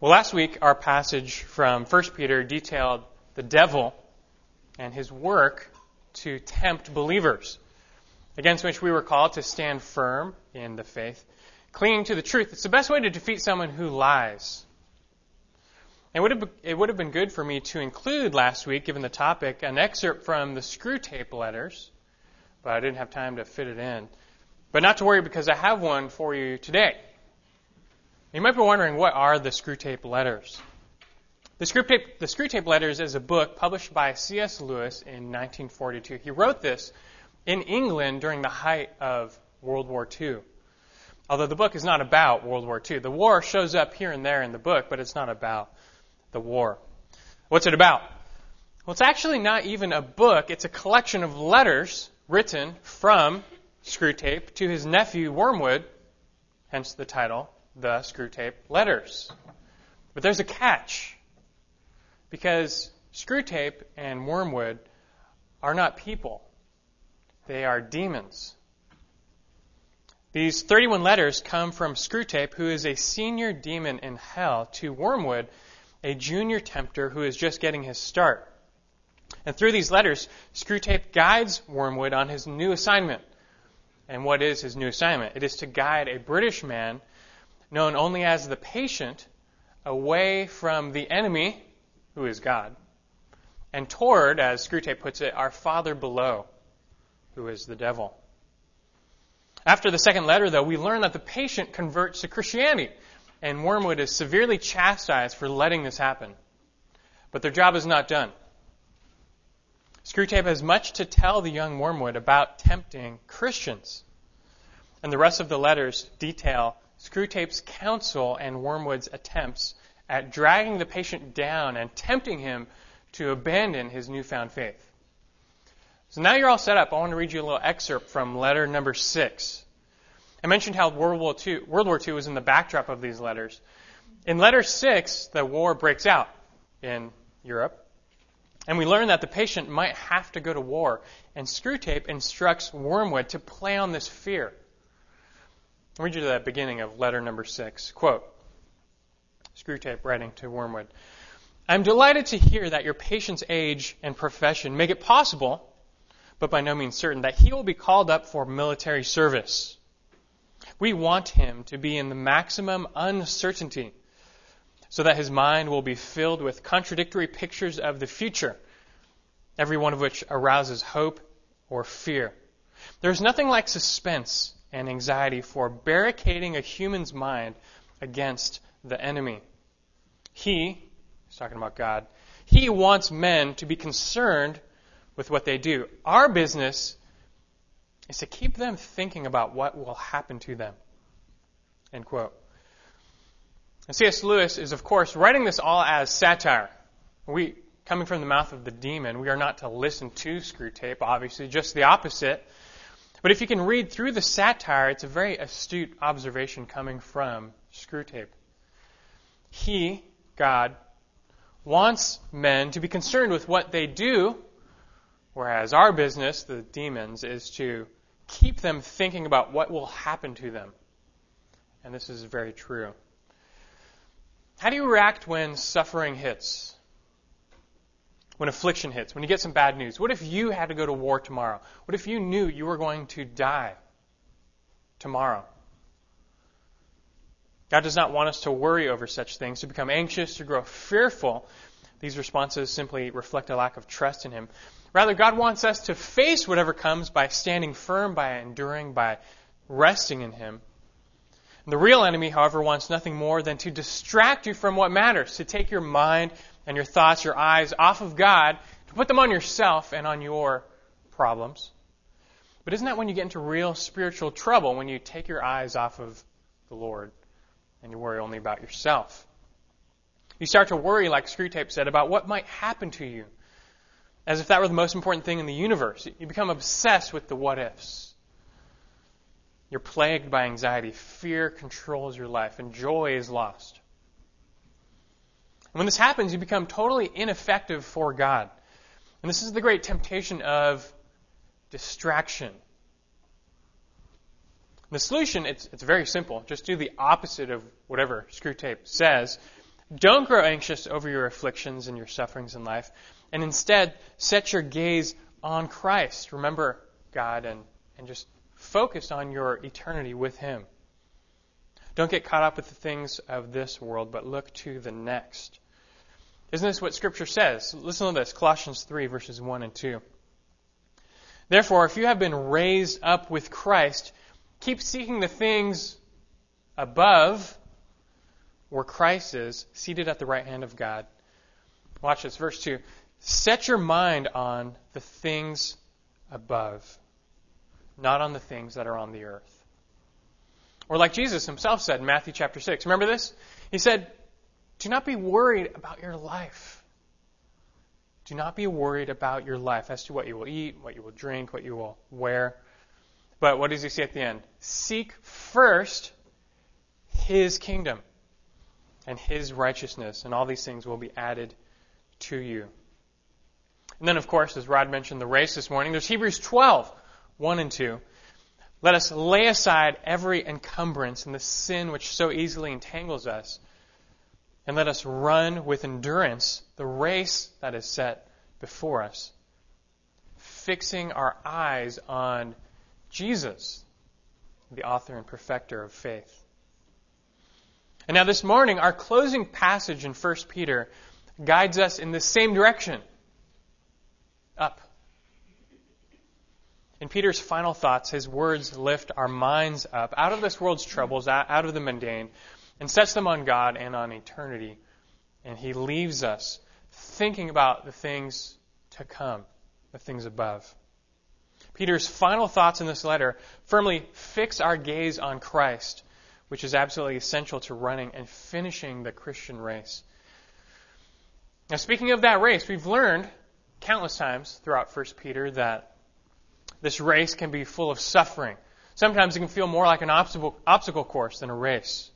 Well, last week our passage from 1 Peter detailed the devil and his work to tempt believers, against which we were called to stand firm in the faith, clinging to the truth. It's the best way to defeat someone who lies. It would, have, it would have been good for me to include last week, given the topic, an excerpt from the Screwtape letters, but I didn't have time to fit it in. But not to worry because I have one for you today. You might be wondering, what are the Screwtape letters? The Screwtape, the Screwtape Letters is a book published by C.S. Lewis in 1942. He wrote this in England during the height of World War II. Although the book is not about World War II. The war shows up here and there in the book, but it's not about the war. What's it about? Well, it's actually not even a book. It's a collection of letters written from Screwtape to his nephew Wormwood, hence the title, The Screwtape Letters. But there's a catch. Because Screwtape and Wormwood are not people. They are demons. These 31 letters come from Screwtape, who is a senior demon in hell, to Wormwood, a junior tempter who is just getting his start. And through these letters, Screwtape guides Wormwood on his new assignment and what is his new assignment? It is to guide a British man known only as the patient away from the enemy, who is God, and toward, as Screwtape puts it, our Father below, who is the devil. After the second letter, though, we learn that the patient converts to Christianity, and Wormwood is severely chastised for letting this happen. But their job is not done. Screwtape has much to tell the young Wormwood about tempting Christians. And the rest of the letters detail Screwtape's counsel and Wormwood's attempts at dragging the patient down and tempting him to abandon his newfound faith. So now you're all set up. I want to read you a little excerpt from letter number six. I mentioned how World War II, World War II was in the backdrop of these letters. In letter six, the war breaks out in Europe. And we learn that the patient might have to go to war. And Screwtape instructs Wormwood to play on this fear. I'll read you to that beginning of letter number six. Quote Screwtape writing to Wormwood I'm delighted to hear that your patient's age and profession make it possible, but by no means certain, that he will be called up for military service. We want him to be in the maximum uncertainty so that his mind will be filled with contradictory pictures of the future, every one of which arouses hope or fear. There is nothing like suspense and anxiety for barricading a human's mind against the enemy. He, he's talking about God, he wants men to be concerned with what they do. Our business is to keep them thinking about what will happen to them. End quote. And C.S. Lewis is, of course, writing this all as satire. We, coming from the mouth of the demon, we are not to listen to Screwtape, obviously, just the opposite. But if you can read through the satire, it's a very astute observation coming from Screwtape. He, God, wants men to be concerned with what they do, whereas our business, the demons, is to keep them thinking about what will happen to them. And this is very true. How do you react when suffering hits? When affliction hits? When you get some bad news? What if you had to go to war tomorrow? What if you knew you were going to die tomorrow? God does not want us to worry over such things, to become anxious, to grow fearful. These responses simply reflect a lack of trust in Him. Rather, God wants us to face whatever comes by standing firm, by enduring, by resting in Him. The real enemy, however, wants nothing more than to distract you from what matters, to take your mind and your thoughts, your eyes off of God, to put them on yourself and on your problems. But isn't that when you get into real spiritual trouble, when you take your eyes off of the Lord and you worry only about yourself? You start to worry, like Screwtape said, about what might happen to you, as if that were the most important thing in the universe. You become obsessed with the what ifs. You're plagued by anxiety. Fear controls your life, and joy is lost. And when this happens, you become totally ineffective for God. And this is the great temptation of distraction. The solution, it's, it's very simple. Just do the opposite of whatever Screwtape says. Don't grow anxious over your afflictions and your sufferings in life, and instead set your gaze on Christ. Remember God and, and just focus on your eternity with Him. Don't get caught up with the things of this world, but look to the next. Isn't this what Scripture says? Listen to this Colossians 3, verses 1 and 2. Therefore, if you have been raised up with Christ, keep seeking the things above where Christ is, seated at the right hand of God. Watch this, verse 2. Set your mind on the things above, not on the things that are on the earth. Or like Jesus himself said in Matthew chapter 6. Remember this? He said, Do not be worried about your life. Do not be worried about your life as to what you will eat, what you will drink, what you will wear. But what does he say at the end? Seek first his kingdom and his righteousness, and all these things will be added to you. And then, of course, as Rod mentioned the race this morning, there's Hebrews 12, 1 and 2. Let us lay aside every encumbrance and the sin which so easily entangles us, and let us run with endurance the race that is set before us, fixing our eyes on Jesus, the author and perfecter of faith. And now this morning, our closing passage in 1 Peter guides us in the same direction up. In Peter's final thoughts, his words lift our minds up out of this world's troubles, out of the mundane, and sets them on God and on eternity. And he leaves us thinking about the things to come, the things above. Peter's final thoughts in this letter firmly fix our gaze on Christ, which is absolutely essential to running and finishing the Christian race. Now, speaking of that race, we've learned countless times throughout 1 Peter that this race can be full of suffering. Sometimes it can feel more like an obstacle, obstacle course than a race.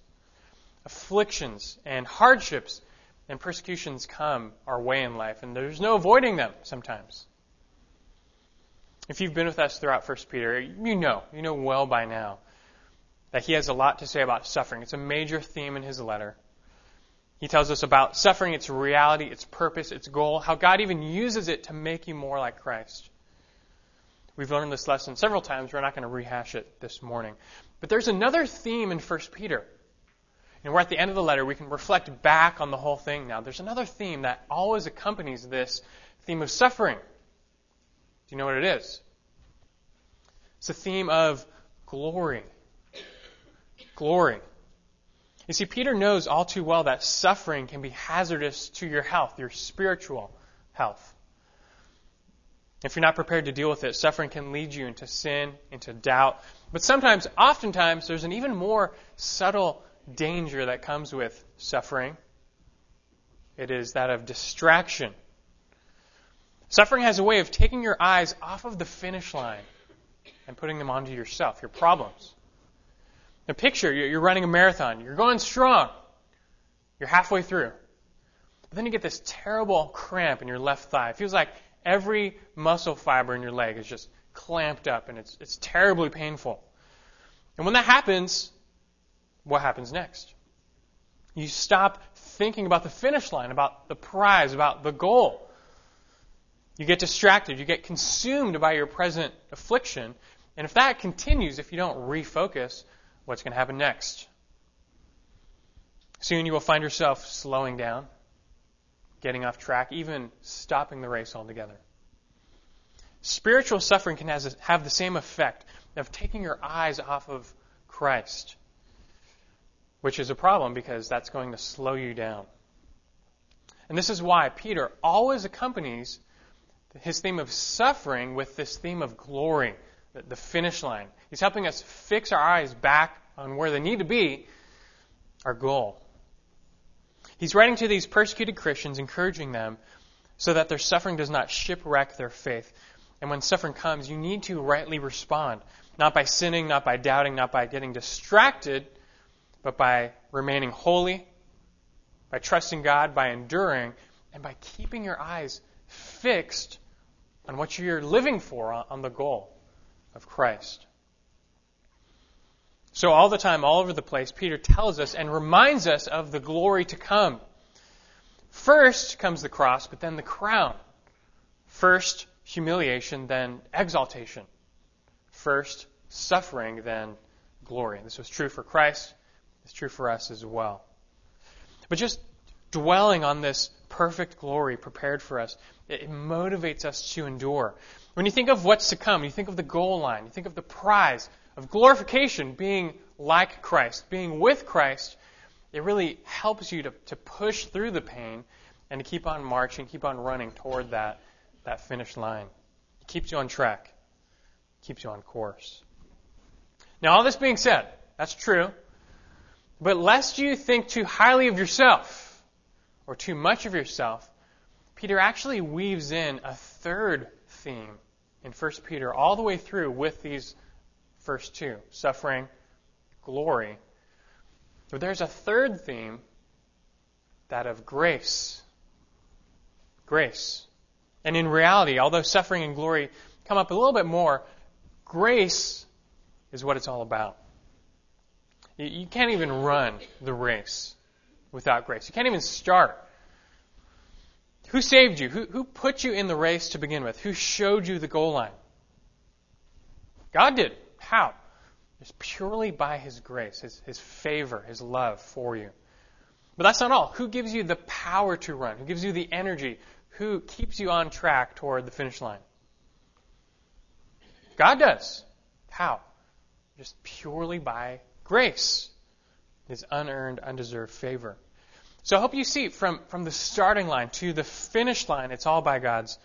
Afflictions and hardships and persecutions come our way in life, and there's no avoiding them sometimes. If you've been with us throughout 1 Peter, you know, you know well by now that he has a lot to say about suffering. It's a major theme in his letter. He tells us about suffering, its reality, its purpose, its goal, how God even uses it to make you more like Christ. We've learned this lesson several times. We're not going to rehash it this morning. But there's another theme in 1 Peter. And we're at the end of the letter. We can reflect back on the whole thing now. There's another theme that always accompanies this theme of suffering. Do you know what it is? It's the theme of glory. Glory. You see, Peter knows all too well that suffering can be hazardous to your health, your spiritual health. If you're not prepared to deal with it, suffering can lead you into sin, into doubt. But sometimes, oftentimes, there's an even more subtle danger that comes with suffering. It is that of distraction. Suffering has a way of taking your eyes off of the finish line and putting them onto yourself, your problems. Now, picture you're running a marathon. You're going strong. You're halfway through. But then you get this terrible cramp in your left thigh. It feels like every muscle fiber in your leg is just clamped up and it's, it's terribly painful. And when that happens, what happens next? You stop thinking about the finish line, about the prize, about the goal. You get distracted. You get consumed by your present affliction. And if that continues, if you don't refocus, what's going to happen next? Soon you will find yourself slowing down, getting off track, even stopping the race altogether. Spiritual suffering can have the same effect of taking your eyes off of Christ, which is a problem because that's going to slow you down. And this is why Peter always accompanies his theme of suffering with this theme of glory, the finish line. He's helping us fix our eyes back on where they need to be, our goal. He's writing to these persecuted Christians, encouraging them so that their suffering does not shipwreck their faith. And when suffering comes, you need to rightly respond. Not by sinning, not by doubting, not by getting distracted, but by remaining holy, by trusting God, by enduring, and by keeping your eyes fixed on what you're living for, on the goal of Christ. So, all the time, all over the place, Peter tells us and reminds us of the glory to come. First comes the cross, but then the crown. First humiliation, then exaltation. First suffering, then glory. This was true for Christ. It's true for us as well. But just dwelling on this perfect glory prepared for us, it motivates us to endure. When you think of what's to come, you think of the goal line, you think of the prize of glorification, being like Christ, being with Christ, it really helps you to, to push through the pain and to keep on marching, keep on running toward that, that finish line. It keeps you on track, it keeps you on course. Now, all this being said, that's true. But lest you think too highly of yourself or too much of yourself, Peter actually weaves in a third theme in 1 Peter all the way through with these first two suffering, glory. But there's a third theme that of grace. Grace. And in reality, although suffering and glory come up a little bit more, grace is what it's all about. You can't even run the race without grace. You can't even start. Who saved you? Who, who put you in the race to begin with? Who showed you the goal line? God did. How? It's purely by His grace, His, His favor, His love for you. But that's not all. Who gives you the power to run? Who gives you the energy? Who keeps you on track toward the finish line? God does. How? Just purely by grace, His unearned, undeserved favor. So I hope you see from, from the starting line to the finish line, it's all by God's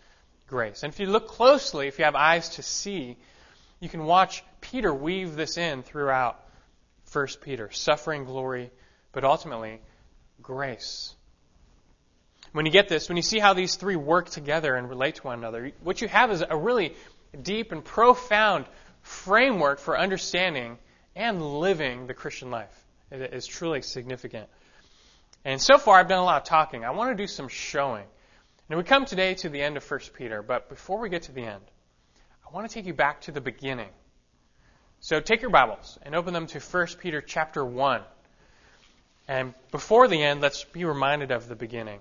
grace. And if you look closely, if you have eyes to see, you can watch Peter weave this in throughout 1 Peter suffering, glory, but ultimately grace. When you get this, when you see how these three work together and relate to one another, what you have is a really deep and profound framework for understanding and living the Christian life. It is truly significant. And so far, I've done a lot of talking. I want to do some showing. Now, we come today to the end of 1 Peter, but before we get to the end, I want to take you back to the beginning. So take your Bibles and open them to 1 Peter chapter 1. And before the end, let's be reminded of the beginning.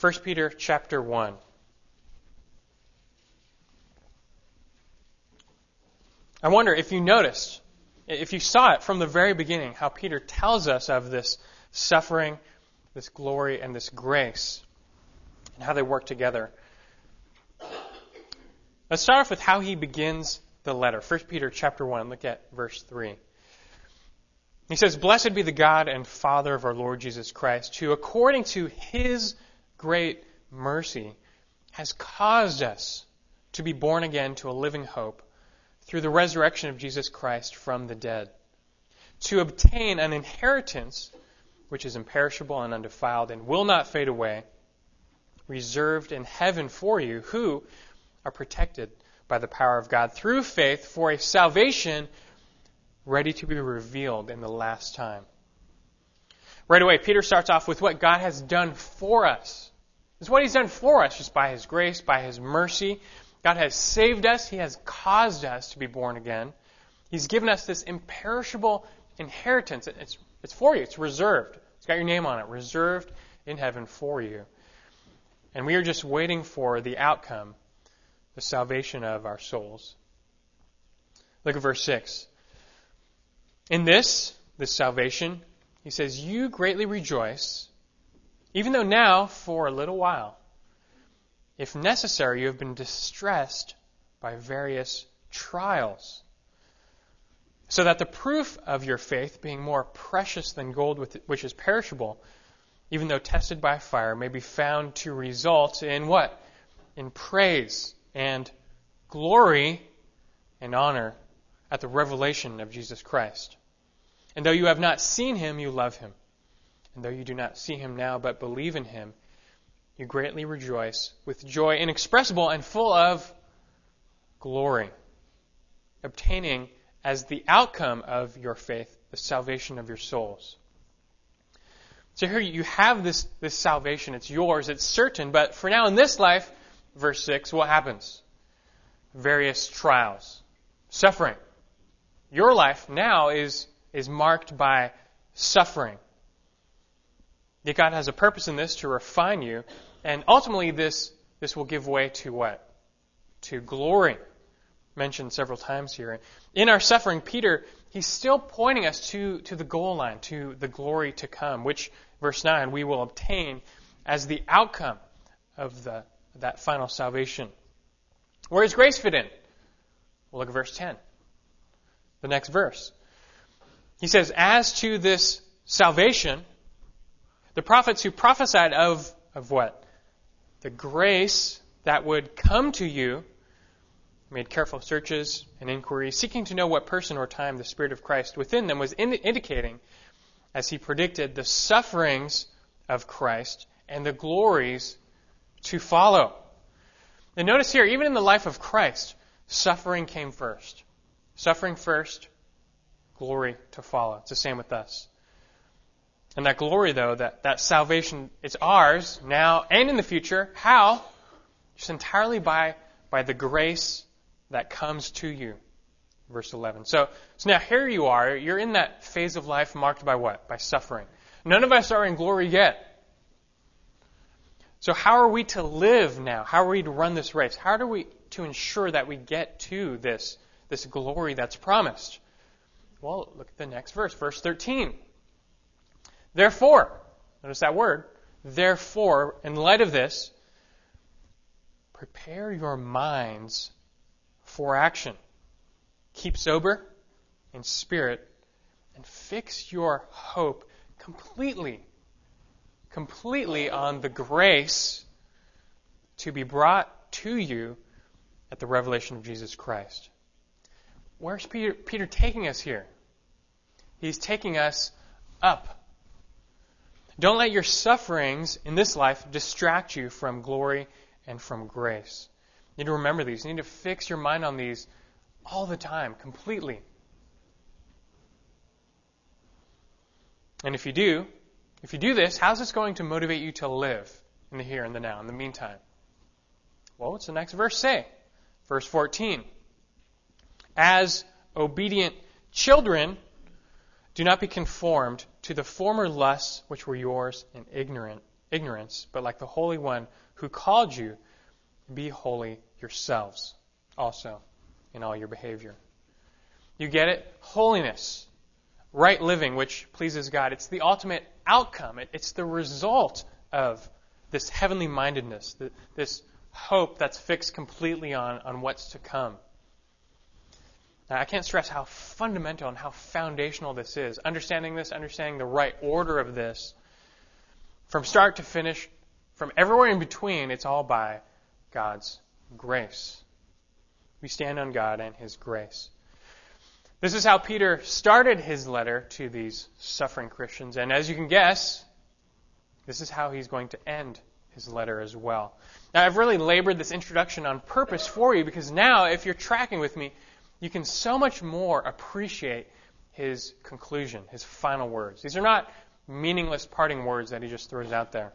1 Peter chapter 1. I wonder if you noticed, if you saw it from the very beginning, how Peter tells us of this suffering, this glory, and this grace, and how they work together. Let's start off with how he begins the letter. 1 Peter chapter 1, look at verse 3. He says, Blessed be the God and Father of our Lord Jesus Christ, who according to his great mercy has caused us to be born again to a living hope through the resurrection of Jesus Christ from the dead, to obtain an inheritance which is imperishable and undefiled and will not fade away, reserved in heaven for you, who are protected by the power of God through faith for a salvation ready to be revealed in the last time. Right away, Peter starts off with what God has done for us. It's what He's done for us, just by His grace, by His mercy. God has saved us. He has caused us to be born again. He's given us this imperishable inheritance. It's, it's for you. It's reserved. It's got your name on it. Reserved in heaven for you. And we are just waiting for the outcome, the salvation of our souls. Look at verse 6. In this, this salvation, he says, You greatly rejoice, even though now, for a little while, if necessary, you have been distressed by various trials, so that the proof of your faith, being more precious than gold which is perishable, even though tested by fire, may be found to result in what? In praise and glory and honor at the revelation of Jesus Christ. And though you have not seen him, you love him. And though you do not see him now, but believe in him, you greatly rejoice with joy inexpressible and full of glory, obtaining as the outcome of your faith the salvation of your souls. So here you have this, this salvation. It's yours. It's certain. But for now in this life, verse 6, what happens? Various trials, suffering. Your life now is, is marked by suffering. Yet God has a purpose in this to refine you, and ultimately this, this will give way to what? To glory. Mentioned several times here. In our suffering, Peter, he's still pointing us to, to the goal line, to the glory to come, which, verse 9, we will obtain as the outcome of the, that final salvation. Where does grace fit in? We'll look at verse 10. The next verse. He says, As to this salvation, the prophets who prophesied of, of what? The grace that would come to you made careful searches and inquiries, seeking to know what person or time the Spirit of Christ within them was in, indicating as he predicted the sufferings of Christ and the glories to follow. And notice here, even in the life of Christ, suffering came first. Suffering first, glory to follow. It's the same with us. And that glory, though, that, that salvation, it's ours now and in the future. How? Just entirely by, by the grace that comes to you. Verse 11. So, so now here you are. You're in that phase of life marked by what? By suffering. None of us are in glory yet. So how are we to live now? How are we to run this race? How are we to ensure that we get to this, this glory that's promised? Well, look at the next verse, verse 13. Therefore, notice that word, therefore, in light of this, prepare your minds for action. Keep sober in spirit and fix your hope completely completely on the grace to be brought to you at the revelation of Jesus Christ. Where's Peter, Peter taking us here? He's taking us up. Don't let your sufferings in this life distract you from glory and from grace. You need to remember these. You need to fix your mind on these all the time, completely. And if you do, if you do this, how's this going to motivate you to live in the here and the now, in the meantime? Well, what's the next verse say? Verse 14. As obedient children, do not be conformed to the former lusts which were yours in ignorant, ignorance, but like the Holy One who called you, be holy yourselves also in all your behavior. You get it? Holiness right living, which pleases God. It's the ultimate outcome. It, it's the result of this heavenly mindedness, the, this hope that's fixed completely on, on what's to come. Now, I can't stress how fundamental and how foundational this is. Understanding this, understanding the right order of this, from start to finish, from everywhere in between, it's all by God's grace. We stand on God and His grace. This is how Peter started his letter to these suffering Christians, and as you can guess, this is how he's going to end his letter as well. Now, I've really labored this introduction on purpose for you because now, if you're tracking with me, you can so much more appreciate his conclusion, his final words. These are not meaningless parting words that he just throws out there.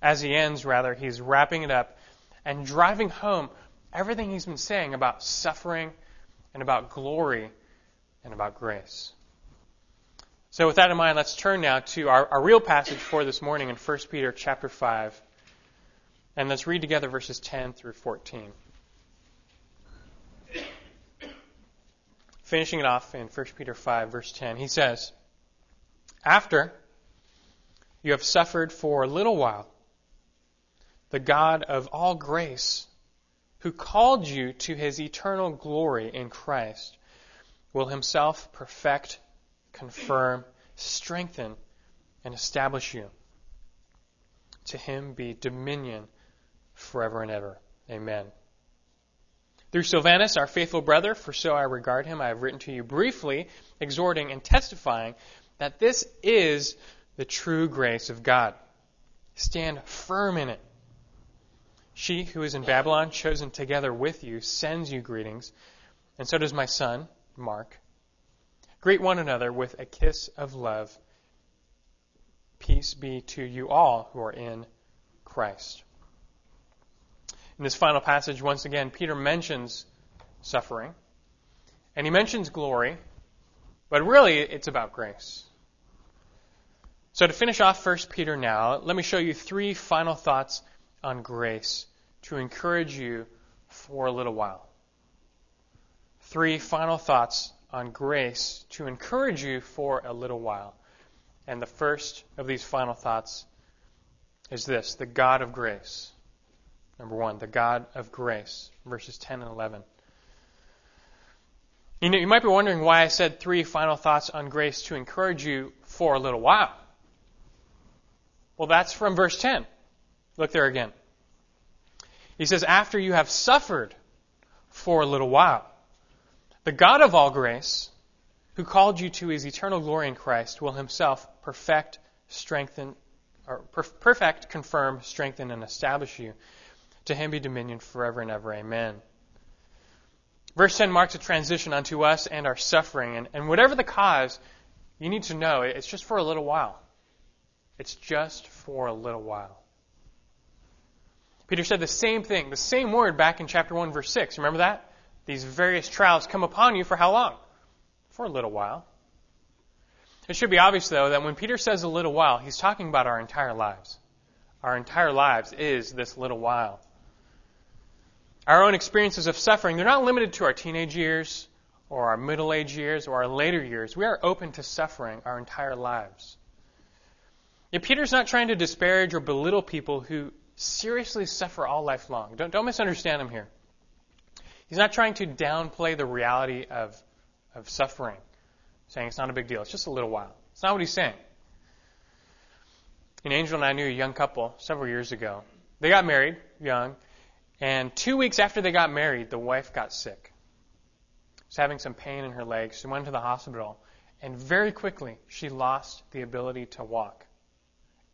As he ends, rather, he's wrapping it up and driving home everything he's been saying about suffering and about glory and about grace. So with that in mind, let's turn now to our, our real passage for this morning in 1 Peter chapter 5. And let's read together verses 10 through 14. Finishing it off in 1 Peter 5, verse 10, he says, After you have suffered for a little while, the God of all grace, who called you to his eternal glory in Christ, will himself perfect, confirm, strengthen, and establish you. To him be dominion forever and ever. Amen. Through Silvanus, our faithful brother, for so I regard him, I have written to you briefly, exhorting and testifying that this is the true grace of God. Stand firm in it she who is in Babylon, chosen together with you, sends you greetings, and so does my son, Mark. Greet one another with a kiss of love. Peace be to you all who are in Christ. In this final passage, once again, Peter mentions suffering, and he mentions glory, but really it's about grace. So to finish off 1 Peter now, let me show you three final thoughts on grace to encourage you for a little while. Three final thoughts on grace to encourage you for a little while. And the first of these final thoughts is this the God of grace. Number one, the God of grace, verses 10 and 11. You, know, you might be wondering why I said three final thoughts on grace to encourage you for a little while. Well, that's from verse 10. Look there again. He says, After you have suffered for a little while, the God of all grace, who called you to his eternal glory in Christ, will himself perfect, strengthen, or perfect, confirm, strengthen, and establish you. To him be dominion forever and ever. Amen. Verse 10 marks a transition unto us and our suffering. And, and whatever the cause, you need to know it's just for a little while. It's just for a little while. Peter said the same thing, the same word back in chapter 1, verse 6. Remember that? These various trials come upon you for how long? For a little while. It should be obvious, though, that when Peter says a little while, he's talking about our entire lives. Our entire lives is this little while. Our own experiences of suffering, they're not limited to our teenage years or our middle age years or our later years. We are open to suffering our entire lives. Yet Peter's not trying to disparage or belittle people who seriously suffer all life long. Don't, don't misunderstand him here. He's not trying to downplay the reality of, of suffering, saying it's not a big deal, it's just a little while. It's not what he's saying. Angela and I knew a young couple several years ago. They got married, young, and two weeks after they got married, the wife got sick. She was having some pain in her legs. She went to the hospital, and very quickly she lost the ability to walk.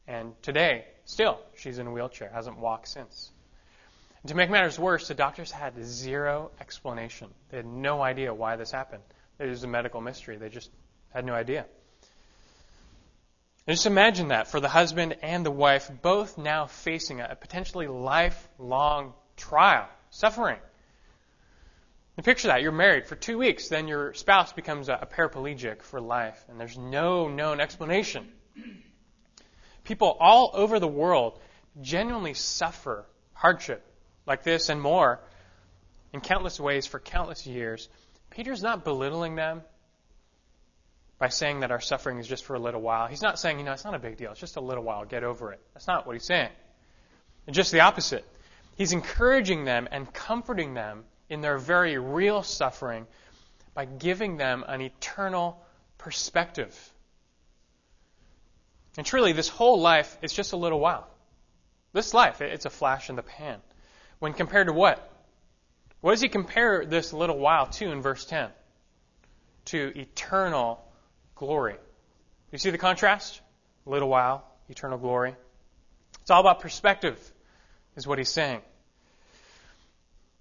And today, still, she's in a wheelchair, hasn't walked since. And to make matters worse, the doctors had zero explanation. They had no idea why this happened. It was a medical mystery. They just had no idea. And just imagine that for the husband and the wife, both now facing a potentially lifelong trial, suffering. And picture that. You're married for two weeks, then your spouse becomes a paraplegic for life, and there's no known explanation. People all over the world genuinely suffer hardship like this and more in countless ways for countless years. Peter's not belittling them by saying that our suffering is just for a little while. He's not saying, you know, it's not a big deal. It's just a little while. Get over it. That's not what he's saying. It's just the opposite. He's encouraging them and comforting them in their very real suffering by giving them an eternal perspective. And truly, this whole life is just a little while. This life, it's a flash in the pan. When compared to what? What does he compare this little while to in verse 10? To eternal glory. You see the contrast? Little while, eternal glory. It's all about perspective, is what he's saying.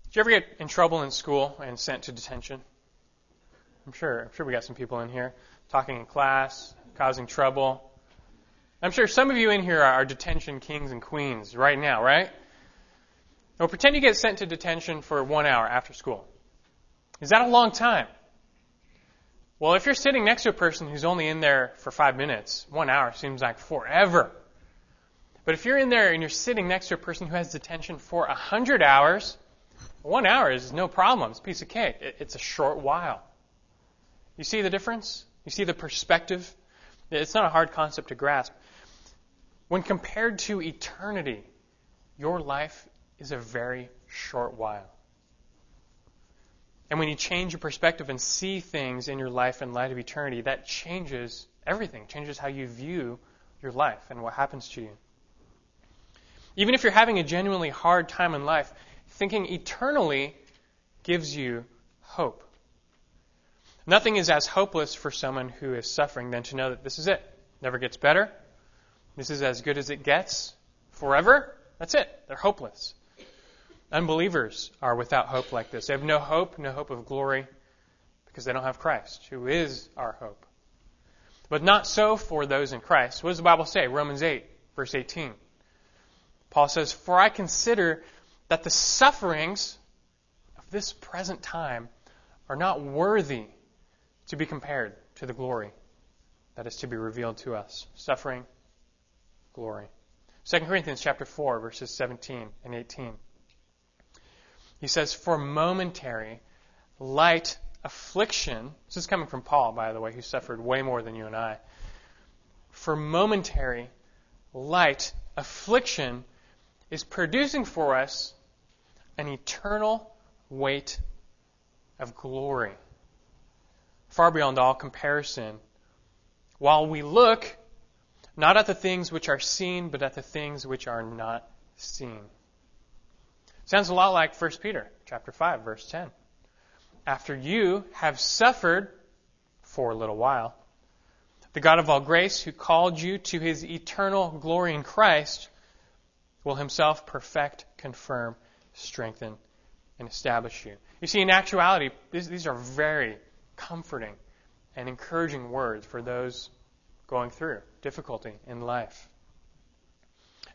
Did you ever get in trouble in school and sent to detention? I'm sure. I'm sure we got some people in here talking in class, causing trouble. I'm sure some of you in here are detention kings and queens right now, right? Well, pretend you get sent to detention for one hour after school. Is that a long time? Well, if you're sitting next to a person who's only in there for five minutes, one hour seems like forever. But if you're in there and you're sitting next to a person who has detention for a hundred hours, one hour is no problem. It's a piece of cake. It's a short while. You see the difference? You see the perspective? It's not a hard concept to grasp. When compared to eternity, your life is a very short while. And when you change your perspective and see things in your life in light of eternity, that changes everything, changes how you view your life and what happens to you. Even if you're having a genuinely hard time in life, thinking eternally gives you hope. Nothing is as hopeless for someone who is suffering than to know that this is it. Never gets better. This is as good as it gets forever. That's it. They're hopeless. Unbelievers are without hope like this. They have no hope, no hope of glory, because they don't have Christ, who is our hope. But not so for those in Christ. What does the Bible say? Romans 8, verse 18. Paul says, For I consider that the sufferings of this present time are not worthy to be compared to the glory that is to be revealed to us. Suffering, glory. 2 Corinthians chapter 4 verses 17 and 18. He says, "For momentary light affliction, this is coming from Paul by the way, who suffered way more than you and I. For momentary light affliction is producing for us an eternal weight of glory, far beyond all comparison. While we look not at the things which are seen, but at the things which are not seen. Sounds a lot like 1 Peter chapter 5 verse 10. After you have suffered for a little while, the God of all grace who called you to his eternal glory in Christ will himself perfect, confirm, strengthen, and establish you. You see, in actuality, these, these are very comforting and encouraging words for those going through difficulty in life.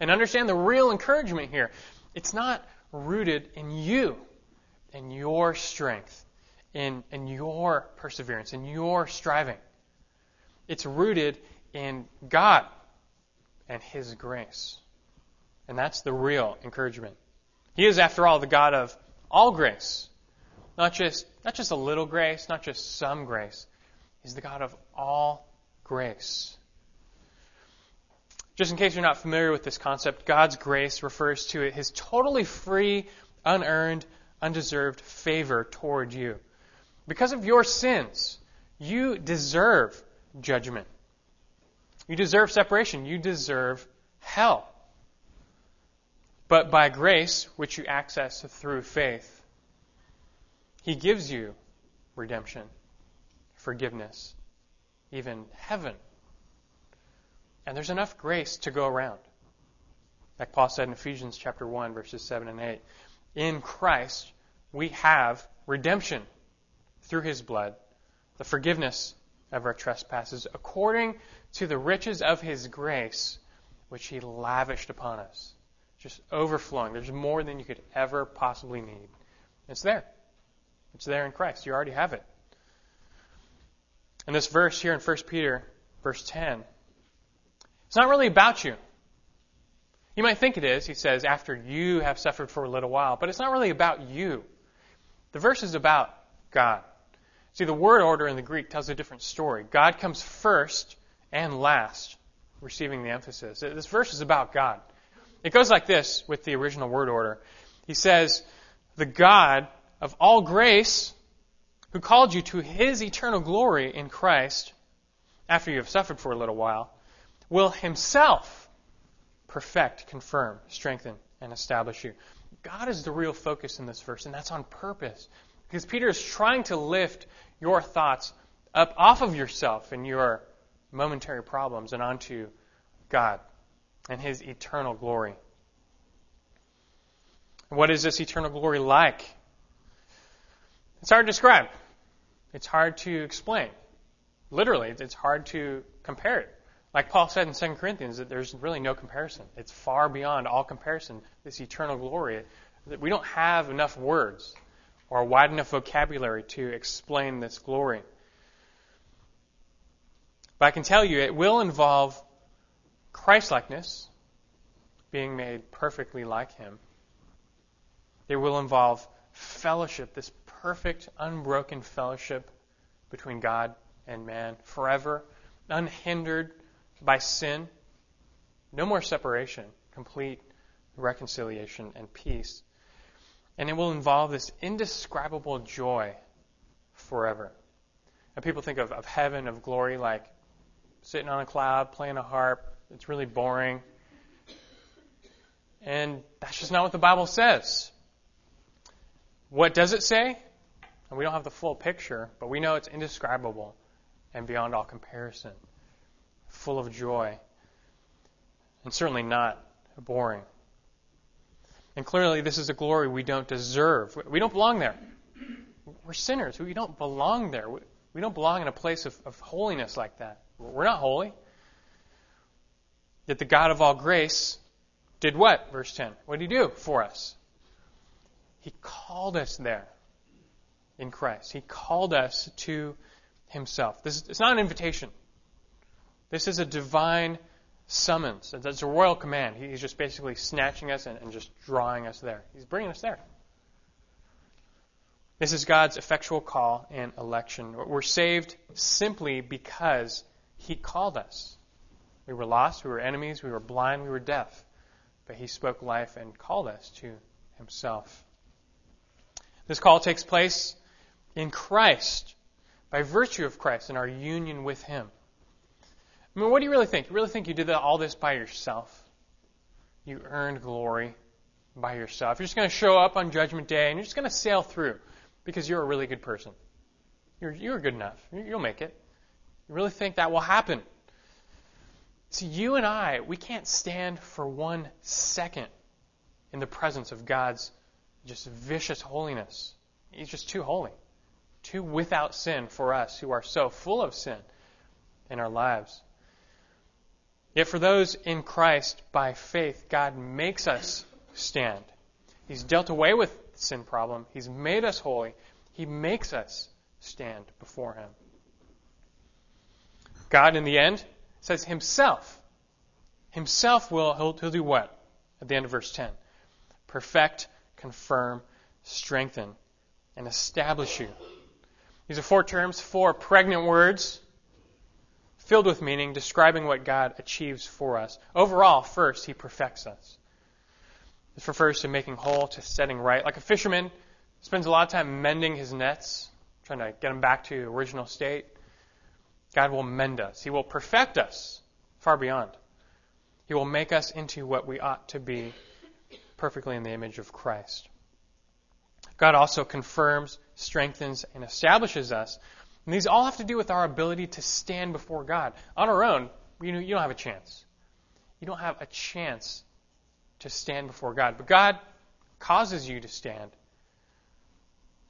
And understand the real encouragement here. It's not rooted in you, in your strength, in, in your perseverance, in your striving. It's rooted in God and His grace. And that's the real encouragement. He is, after all, the God of all grace. Not just, not just a little grace, not just some grace. He's the God of all grace. Just in case you're not familiar with this concept, God's grace refers to His totally free, unearned, undeserved favor toward you. Because of your sins, you deserve judgment. You deserve separation. You deserve hell. But by grace, which you access through faith, He gives you redemption, forgiveness, even heaven. And there's enough grace to go around. Like Paul said in Ephesians chapter 1, verses 7 and 8. In Christ, we have redemption through his blood, the forgiveness of our trespasses, according to the riches of his grace, which he lavished upon us. Just overflowing. There's more than you could ever possibly need. It's there. It's there in Christ. You already have it. And this verse here in 1 Peter, verse 10, it's not really about you. You might think it is, he says, after you have suffered for a little while, but it's not really about you. The verse is about God. See, the word order in the Greek tells a different story. God comes first and last, receiving the emphasis. This verse is about God. It goes like this with the original word order. He says, The God of all grace, who called you to his eternal glory in Christ, after you have suffered for a little while, will himself perfect, confirm, strengthen, and establish you. God is the real focus in this verse, and that's on purpose. Because Peter is trying to lift your thoughts up off of yourself and your momentary problems and onto God and His eternal glory. What is this eternal glory like? It's hard to describe. It's hard to explain. Literally, it's hard to compare it. Like Paul said in 2 Corinthians, that there's really no comparison. It's far beyond all comparison, this eternal glory. That we don't have enough words or a wide enough vocabulary to explain this glory. But I can tell you it will involve Christlikeness, being made perfectly like Him. It will involve fellowship, this perfect, unbroken fellowship between God and man, forever, unhindered by sin. No more separation, complete reconciliation and peace. And it will involve this indescribable joy forever. And people think of, of heaven, of glory, like sitting on a cloud, playing a harp. It's really boring. And that's just not what the Bible says. What does it say? And we don't have the full picture, but we know it's indescribable and beyond all comparison, full of joy, and certainly not boring. And clearly, this is a glory we don't deserve. We don't belong there. We're sinners. We don't belong there. We don't belong in a place of, of holiness like that. We're not holy. Yet the God of all grace did what? Verse 10. What did he do for us? He called us there in Christ. He called us to himself. This is, it's not an invitation. This is a divine summons. It's a royal command. He's just basically snatching us and, and just drawing us there. He's bringing us there. This is God's effectual call and election. We're saved simply because He called us. We were lost, we were enemies, we were blind, we were deaf. But He spoke life and called us to Himself. This call takes place in Christ, by virtue of Christ and our union with Him. I mean, what do you really think? You really think you did all this by yourself? You earned glory by yourself. You're just going to show up on Judgment Day and you're just going to sail through because you're a really good person. You're, you're good enough. You'll make it. You really think that will happen? See, you and I, we can't stand for one second in the presence of God's just vicious holiness. He's just too holy, too without sin for us who are so full of sin in our lives. Yet for those in Christ by faith, God makes us stand. He's dealt away with the sin problem. He's made us holy. He makes us stand before Him. God, in the end, says Himself. Himself will, He'll, he'll do what? At the end of verse 10. Perfect, confirm, strengthen, and establish you. These are four terms, four pregnant words filled with meaning, describing what God achieves for us. Overall, first, He perfects us. This refers to making whole, to setting right. Like a fisherman spends a lot of time mending his nets, trying to get them back to original state. God will mend us. He will perfect us far beyond. He will make us into what we ought to be perfectly in the image of Christ. God also confirms, strengthens, and establishes us and these all have to do with our ability to stand before God. On our own, you, know, you don't have a chance. You don't have a chance to stand before God. But God causes you to stand.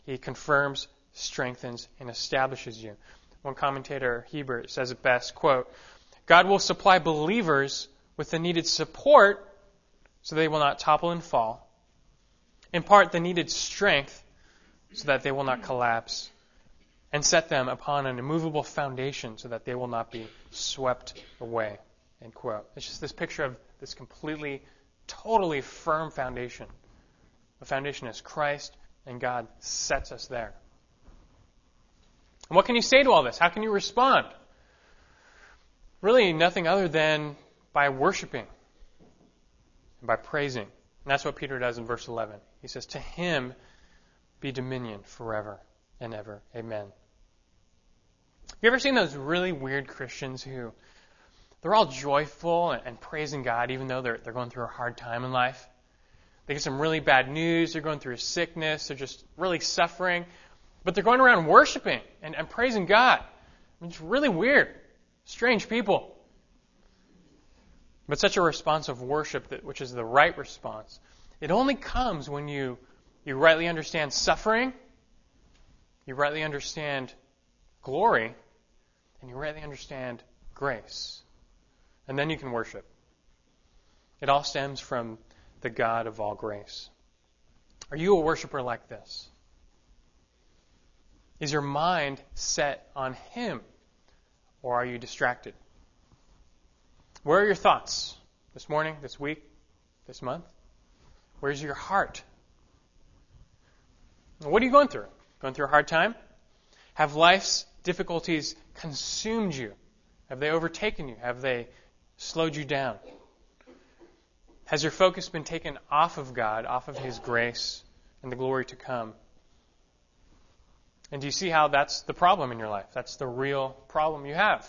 He confirms, strengthens, and establishes you. One commentator, Hiebert, says it best, quote, God will supply believers with the needed support so they will not topple and fall. Impart the needed strength so that they will not collapse and set them upon an immovable foundation so that they will not be swept away. End quote. It's just this picture of this completely, totally firm foundation. The foundation is Christ, and God sets us there. And what can you say to all this? How can you respond? Really, nothing other than by worshiping and by praising. And that's what Peter does in verse 11. He says, To him be dominion forever and ever. Amen. Have you ever seen those really weird Christians who they're all joyful and, and praising God even though they're, they're going through a hard time in life? They get some really bad news, they're going through sickness, they're just really suffering, but they're going around worshiping and, and praising God. I mean, it's really weird. Strange people. But such a response of worship, that, which is the right response, it only comes when you, you rightly understand suffering, you rightly understand glory, and you rightly understand grace. And then you can worship. It all stems from the God of all grace. Are you a worshiper like this? Is your mind set on Him, or are you distracted? Where are your thoughts this morning, this week, this month? Where's your heart? What are you going through? Going through a hard time? Have life's difficulties consumed you? Have they overtaken you? Have they slowed you down? Has your focus been taken off of God, off of His grace and the glory to come? And do you see how that's the problem in your life? That's the real problem you have.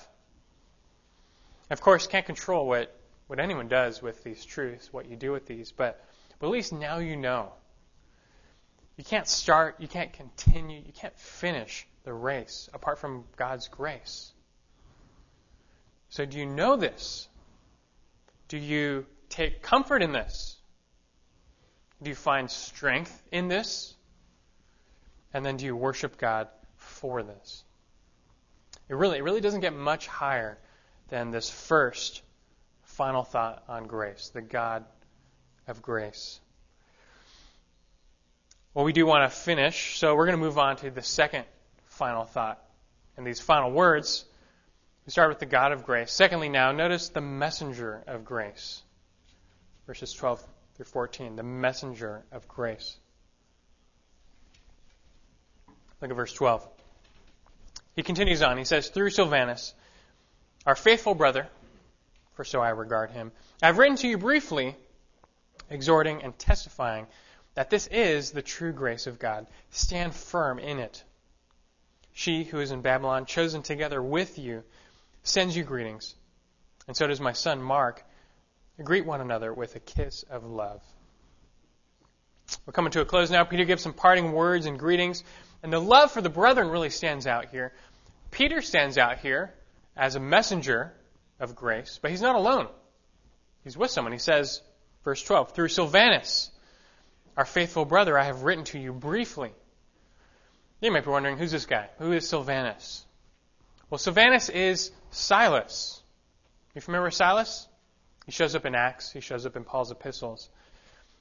Of course, can't control what, what anyone does with these truths, what you do with these, but, but at least now you know. You can't start, you can't continue, you can't finish the race apart from God's grace. So, do you know this? Do you take comfort in this? Do you find strength in this? And then do you worship God for this? It really, it really doesn't get much higher than this first final thought on grace, the God of grace. Well, we do want to finish, so we're going to move on to the second final thought. And these final words We start with the God of grace. Secondly, now, notice the messenger of grace. Verses 12 through 14. The messenger of grace. Look at verse 12. He continues on. He says, Through Silvanus, our faithful brother, for so I regard him, I have written to you briefly, exhorting and testifying that this is the true grace of God. Stand firm in it. She who is in Babylon, chosen together with you, sends you greetings. And so does my son Mark. Greet one another with a kiss of love. We're coming to a close now. Peter gives some parting words and greetings. And the love for the brethren really stands out here. Peter stands out here as a messenger of grace, but he's not alone. He's with someone. He says, verse 12, through Silvanus, our faithful brother, I have written to you briefly. You might be wondering, who's this guy? Who is Silvanus? Well, Silvanus is Silas. You familiar with Silas? He shows up in Acts. He shows up in Paul's epistles.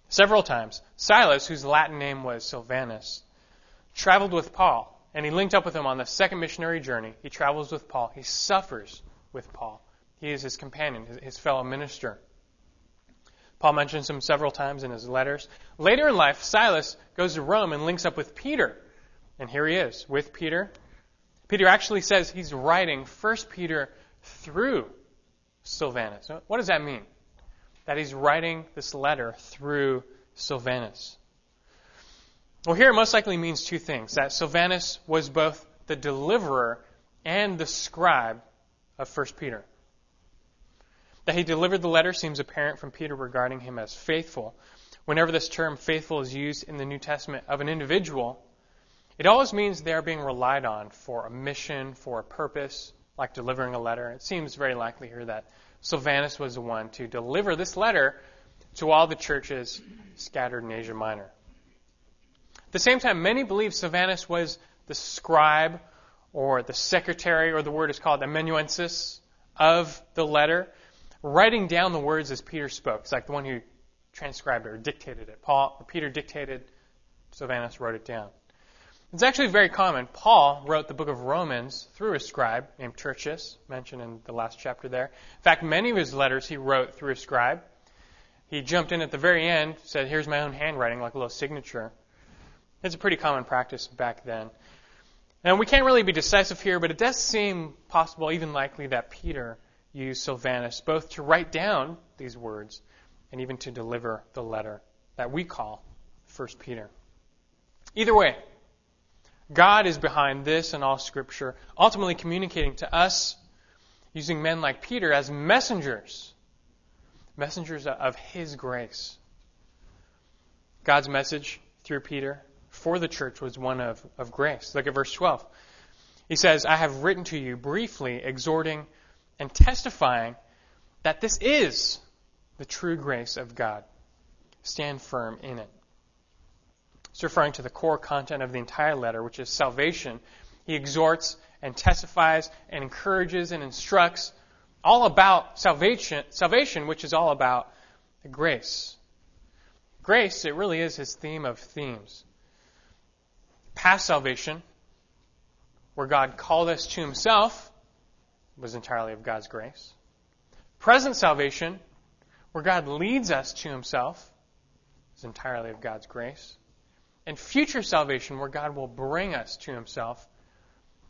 Several times. Silas, whose Latin name was Silvanus, traveled with Paul, and he linked up with him on the second missionary journey. He travels with Paul. He suffers with Paul. He is his companion, his fellow minister. Paul mentions him several times in his letters. Later in life, Silas goes to Rome and links up with Peter. And here he is with Peter. Peter actually says he's writing 1 Peter through Silvanus. What does that mean? That he's writing this letter through Silvanus. Well, here it most likely means two things that Silvanus was both the deliverer and the scribe of 1 Peter. That he delivered the letter seems apparent from Peter regarding him as faithful. Whenever this term faithful is used in the New Testament of an individual, it always means they are being relied on for a mission, for a purpose, like delivering a letter. It seems very likely here that Silvanus was the one to deliver this letter to all the churches scattered in Asia Minor. At the same time, many believe Silvanus was the scribe or the secretary, or the word is called amanuensis, of the letter writing down the words as Peter spoke. It's like the one who transcribed it or dictated it. Paul, or Peter dictated, Silvanus wrote it down. It's actually very common. Paul wrote the book of Romans through a scribe named Tertius, mentioned in the last chapter there. In fact, many of his letters he wrote through a scribe. He jumped in at the very end, said, Here's my own handwriting, like a little signature. It's a pretty common practice back then. And we can't really be decisive here, but it does seem possible, even likely, that Peter used Silvanus both to write down these words and even to deliver the letter that we call 1 Peter. Either way, God is behind this and all Scripture, ultimately communicating to us using men like Peter as messengers, messengers of His grace. God's message through Peter for the church was one of, of grace. Look at verse 12. He says, I have written to you briefly, exhorting and testifying that this is the true grace of God. Stand firm in it. It's referring to the core content of the entire letter, which is salvation. He exhorts and testifies and encourages and instructs all about salvation, salvation, which is all about grace. Grace, it really is his theme of themes. Past salvation, where God called us to himself, was entirely of God's grace. Present salvation, where God leads us to himself, is entirely of God's grace. And future salvation, where God will bring us to himself,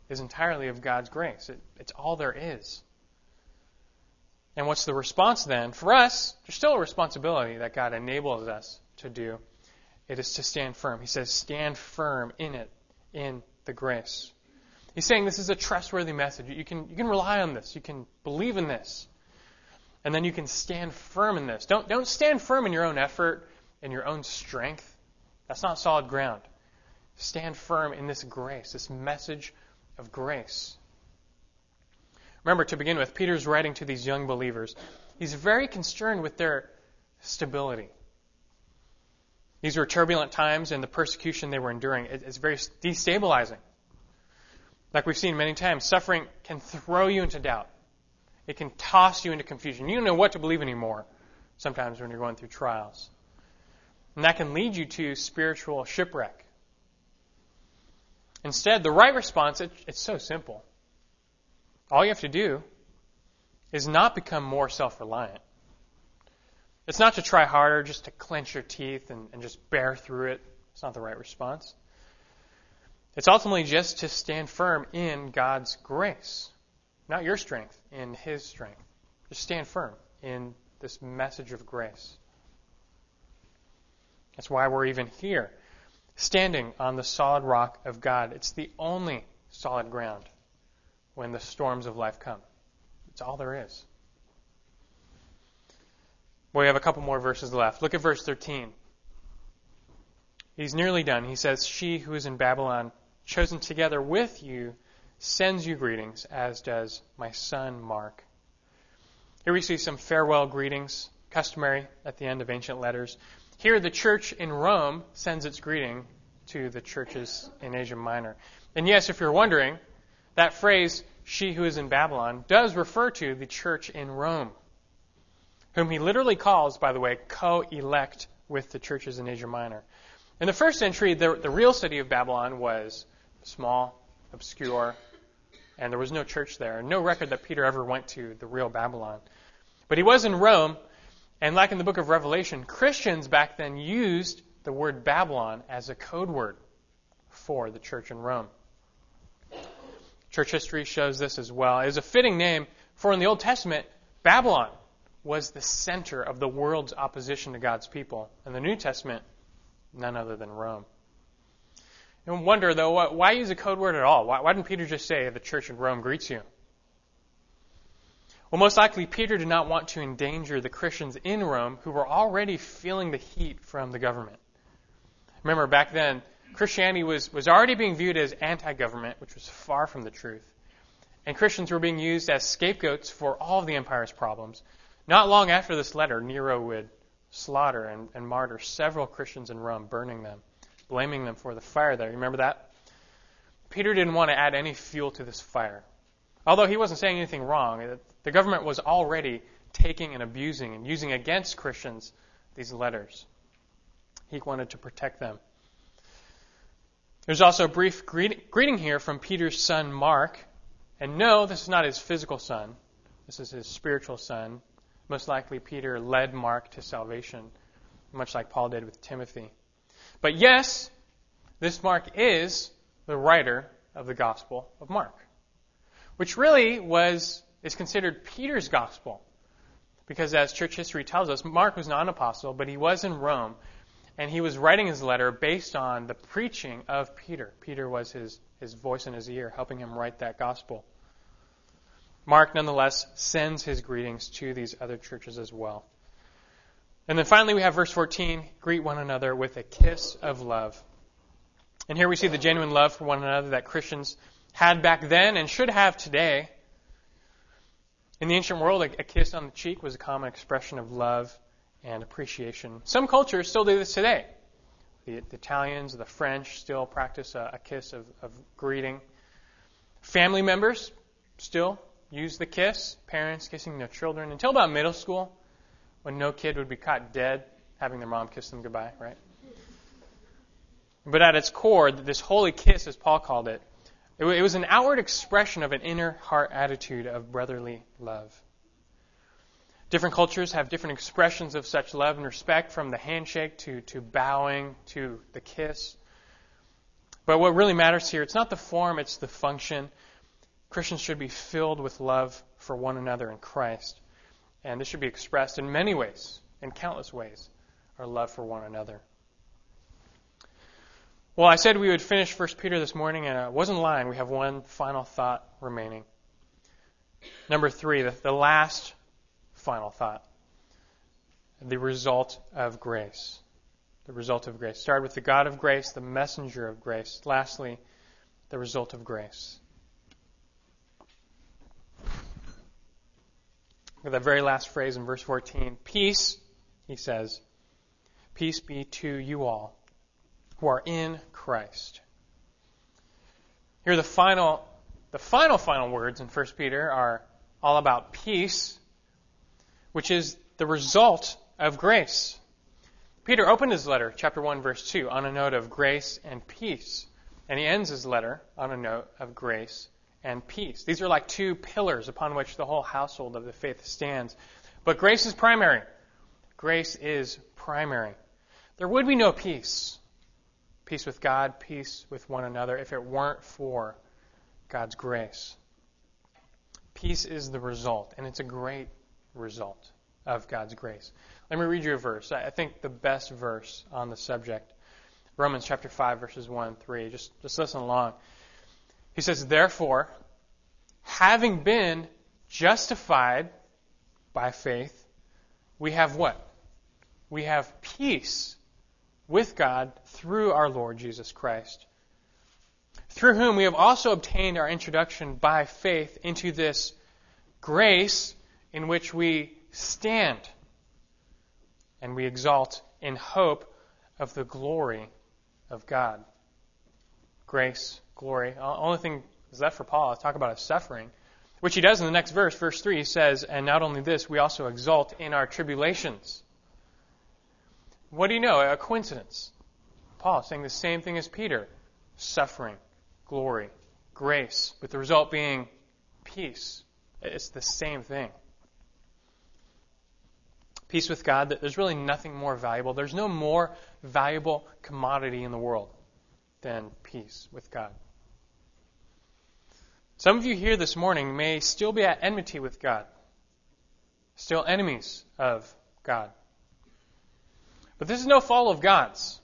is entirely of God's grace. It, it's all there is. And what's the response then? For us, there's still a responsibility that God enables us to do. It is to stand firm. He says, stand firm in it, in the grace. He's saying this is a trustworthy message. You can, you can rely on this. You can believe in this. And then you can stand firm in this. Don't, don't stand firm in your own effort and your own strength. That's not solid ground. Stand firm in this grace, this message of grace. Remember, to begin with, Peter's writing to these young believers. He's very concerned with their stability. These were turbulent times, and the persecution they were enduring is very destabilizing. Like we've seen many times, suffering can throw you into doubt. It can toss you into confusion. You don't know what to believe anymore sometimes when you're going through trials. And that can lead you to spiritual shipwreck. Instead, the right response, it, it's so simple. all you have to do is not become more self reliant. It's not to try harder, just to clench your teeth and, and just bear through it. It's not the right response. It's ultimately just to stand firm in God's grace, not your strength, in His strength. Just stand firm in this message of grace. That's why we're even here, standing on the solid rock of God. It's the only solid ground when the storms of life come. It's all there is. Well, we have a couple more verses left. Look at verse 13. He's nearly done. He says, She who is in Babylon, chosen together with you, sends you greetings, as does my son Mark. Here we see some farewell greetings, customary at the end of ancient letters. Here, the church in Rome sends its greeting to the churches in Asia Minor. And yes, if you're wondering, that phrase, she who is in Babylon, does refer to the church in Rome, whom he literally calls, by the way, co elect with the churches in Asia Minor. In the first century, the, the real city of Babylon was small, obscure, and there was no church there. No record that Peter ever went to the real Babylon. But he was in Rome, and like in the book of Revelation, Christians back then used the word Babylon as a code word for the church in Rome. Church history shows this as well. It is a fitting name, for in the Old Testament, Babylon was the center of the world's opposition to God's people. In the New Testament, none other than Rome. You wonder, though, why use a code word at all? Why, why didn't Peter just say, the church in Rome greets you? Well, most likely, Peter did not want to endanger the Christians in Rome who were already feeling the heat from the government. Remember, back then, Christianity was, was already being viewed as anti government, which was far from the truth. And Christians were being used as scapegoats for all of the empire's problems. Not long after this letter, Nero would slaughter and, and martyr several Christians in Rome, burning them, blaming them for the fire there. Remember that? Peter didn't want to add any fuel to this fire. Although he wasn't saying anything wrong, the government was already taking and abusing and using against Christians these letters. He wanted to protect them. There's also a brief greeting here from Peter's son Mark. And no, this is not his physical son. This is his spiritual son. Most likely, Peter led Mark to salvation, much like Paul did with Timothy. But yes, this Mark is the writer of the Gospel of Mark which really was is considered Peter's gospel. Because as church history tells us, Mark was not an apostle, but he was in Rome, and he was writing his letter based on the preaching of Peter. Peter was his, his voice in his ear, helping him write that gospel. Mark, nonetheless, sends his greetings to these other churches as well. And then finally, we have verse 14 greet one another with a kiss of love. And here we see the genuine love for one another that Christians had back then and should have today. In the ancient world, a, kiss on the cheek was a common expression of love and appreciation. Some cultures still do this today. The, the Italians, the French still practice a, a kiss of, of greeting. Family members still use the kiss, parents kissing their children until about middle school when no kid would be caught dead having their mom kiss them goodbye, right? But at its core, this holy kiss, as Paul called it, it was an outward expression of an inner heart attitude of brotherly love. Different cultures have different expressions of such love and respect, from the handshake to, to bowing to the kiss. But what really matters here, it's not the form, it's the function. Christians should be filled with love for one another in Christ. And this should be expressed in many ways, in countless ways, our love for one another. Well, I said we would finish 1 Peter this morning, and I wasn't lying. We have one final thought remaining. Number three, the, the last final thought. The result of grace. The result of grace. Started with the God of grace, the messenger of grace. Lastly, the result of grace. Look at that very last phrase in verse 14. Peace, he says, peace be to you all who are in Christ. Here the final the final final words in 1 Peter are all about peace, which is the result of grace. Peter opened his letter, chapter 1 verse 2, on a note of grace and peace, and he ends his letter on a note of grace and peace. These are like two pillars upon which the whole household of the faith stands. But grace is primary. Grace is primary. There would be no peace. Peace with God, peace with one another, if it weren't for God's grace. Peace is the result, and it's a great result of God's grace. Let me read you a verse. I think the best verse on the subject. Romans chapter 5, verses 1 and 3. Just, just listen along. He says, Therefore, having been justified by faith, we have what? We have peace with God through our Lord Jesus Christ, through whom we have also obtained our introduction by faith into this grace in which we stand and we exalt in hope of the glory of God. Grace, glory. The only thing is left for Paul is talk about his suffering, which he does in the next verse, verse 3. He says, And not only this, we also exult in our tribulations. What do you know? A coincidence. Paul saying the same thing as Peter suffering, glory, grace, with the result being peace. It's the same thing. Peace with God, that there's really nothing more valuable. There's no more valuable commodity in the world than peace with God. Some of you here this morning may still be at enmity with God, still enemies of God. But this is no fault of God's.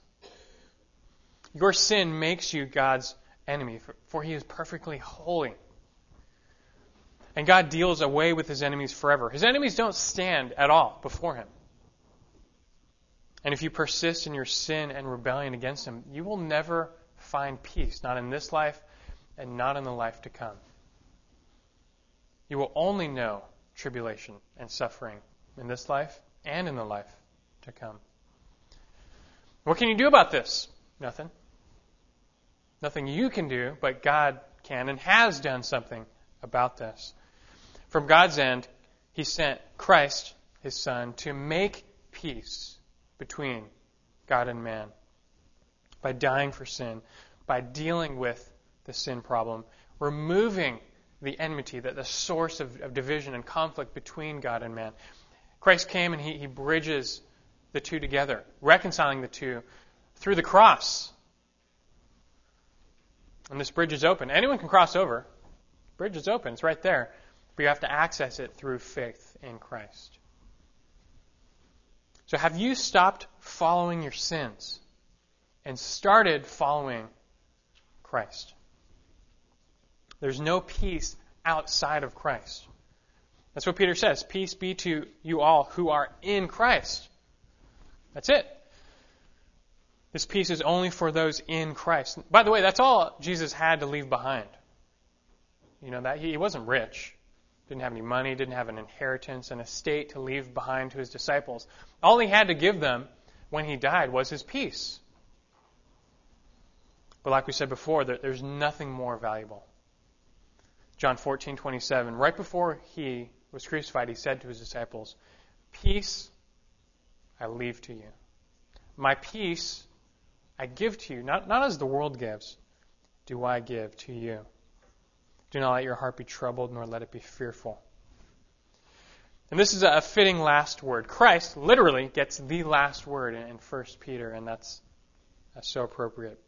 Your sin makes you God's enemy, for, he is perfectly holy. And God deals away with his enemies forever. His enemies don't stand at all before him. And if you persist in your sin and rebellion against him, you will never find peace, not in this life and not in the life to come. You will only know tribulation and suffering in this life and in the life to come. What can you do about this? Nothing. Nothing you can do, but God can and has done something about this. From God's end, He sent Christ, His Son, to make peace between God and man by dying for sin, by dealing with the sin problem, removing the enmity, that the source of, of division and conflict between God and man. Christ came and he, he bridges the two together, reconciling the two through the cross. And this bridge is open. Anyone can cross over. The bridge is open. It's right there. But you have to access it through faith in Christ. So have you stopped following your sins and started following Christ? There's no peace outside of Christ. That's what Peter says. Peace be to you all who are in Christ. That's it. This peace is only for those in Christ. By the way, that's all Jesus had to leave behind. You know that he wasn't rich, didn't have any money, didn't have an inheritance, an estate to leave behind to his disciples. All he had to give them when he died was his peace. But like we said before, there's nothing more valuable. John 14:27, right before he was crucified, he said to his disciples, "Peace I leave to you. My peace I give to you, not, not as the world gives, do I give to you. Do not let your heart be troubled, nor let it be fearful. And this is a fitting last word. Christ literally gets the last word in 1 Peter, and that's, that's so appropriate.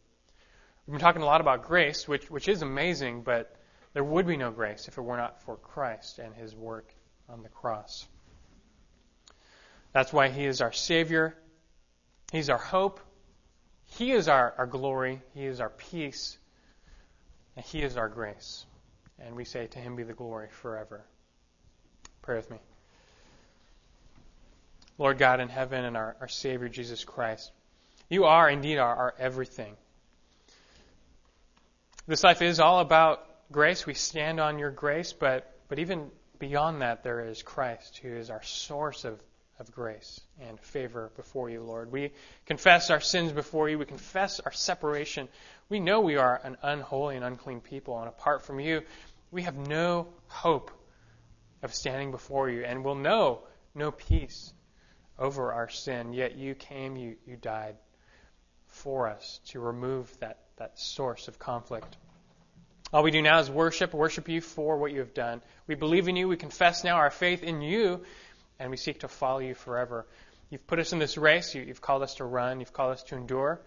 We've been talking a lot about grace, which, which is amazing, but there would be no grace if it were not for Christ and his work on the cross. That's why he is our Savior. He's our hope. He is our, our glory. He is our peace. And He is our grace. And we say, To Him be the glory forever. Pray with me. Lord God in heaven and our, our Savior Jesus Christ, you are indeed our, our everything. This life is all about grace. We stand on your grace, but, but even beyond that, there is Christ, who is our source of of grace and favor before you, Lord. We confess our sins before you. We confess our separation. We know we are an unholy and unclean people, and apart from you, we have no hope of standing before you, and will know no peace over our sin. Yet you came, you, you died for us to remove that, that source of conflict. All we do now is worship, worship you for what you have done. We believe in you. We confess now our faith in you, and we seek to follow you forever. You've put us in this race. You, have called us to run. You've called us to endure.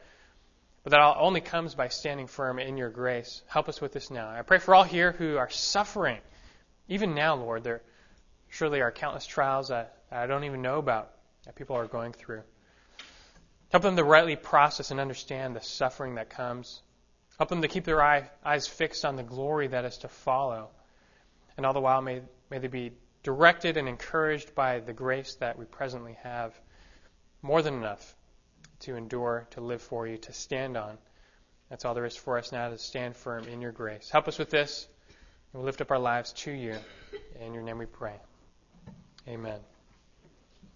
But that all only comes by standing firm in your grace. Help us with this now. I pray for all here who are suffering. Even now, Lord, there surely are countless trials that I don't even know about that people are going through. Help them to rightly process and understand the suffering that comes. Help them to keep their eye, eyes fixed on the glory that is to follow. And all the while, may, may they be directed and encouraged by the grace that we presently have. More than enough to endure, to live for you, to stand on. That's all there is for us now to stand firm in your grace. Help us with this, and we'll lift up our lives to you. In your name we pray. Amen.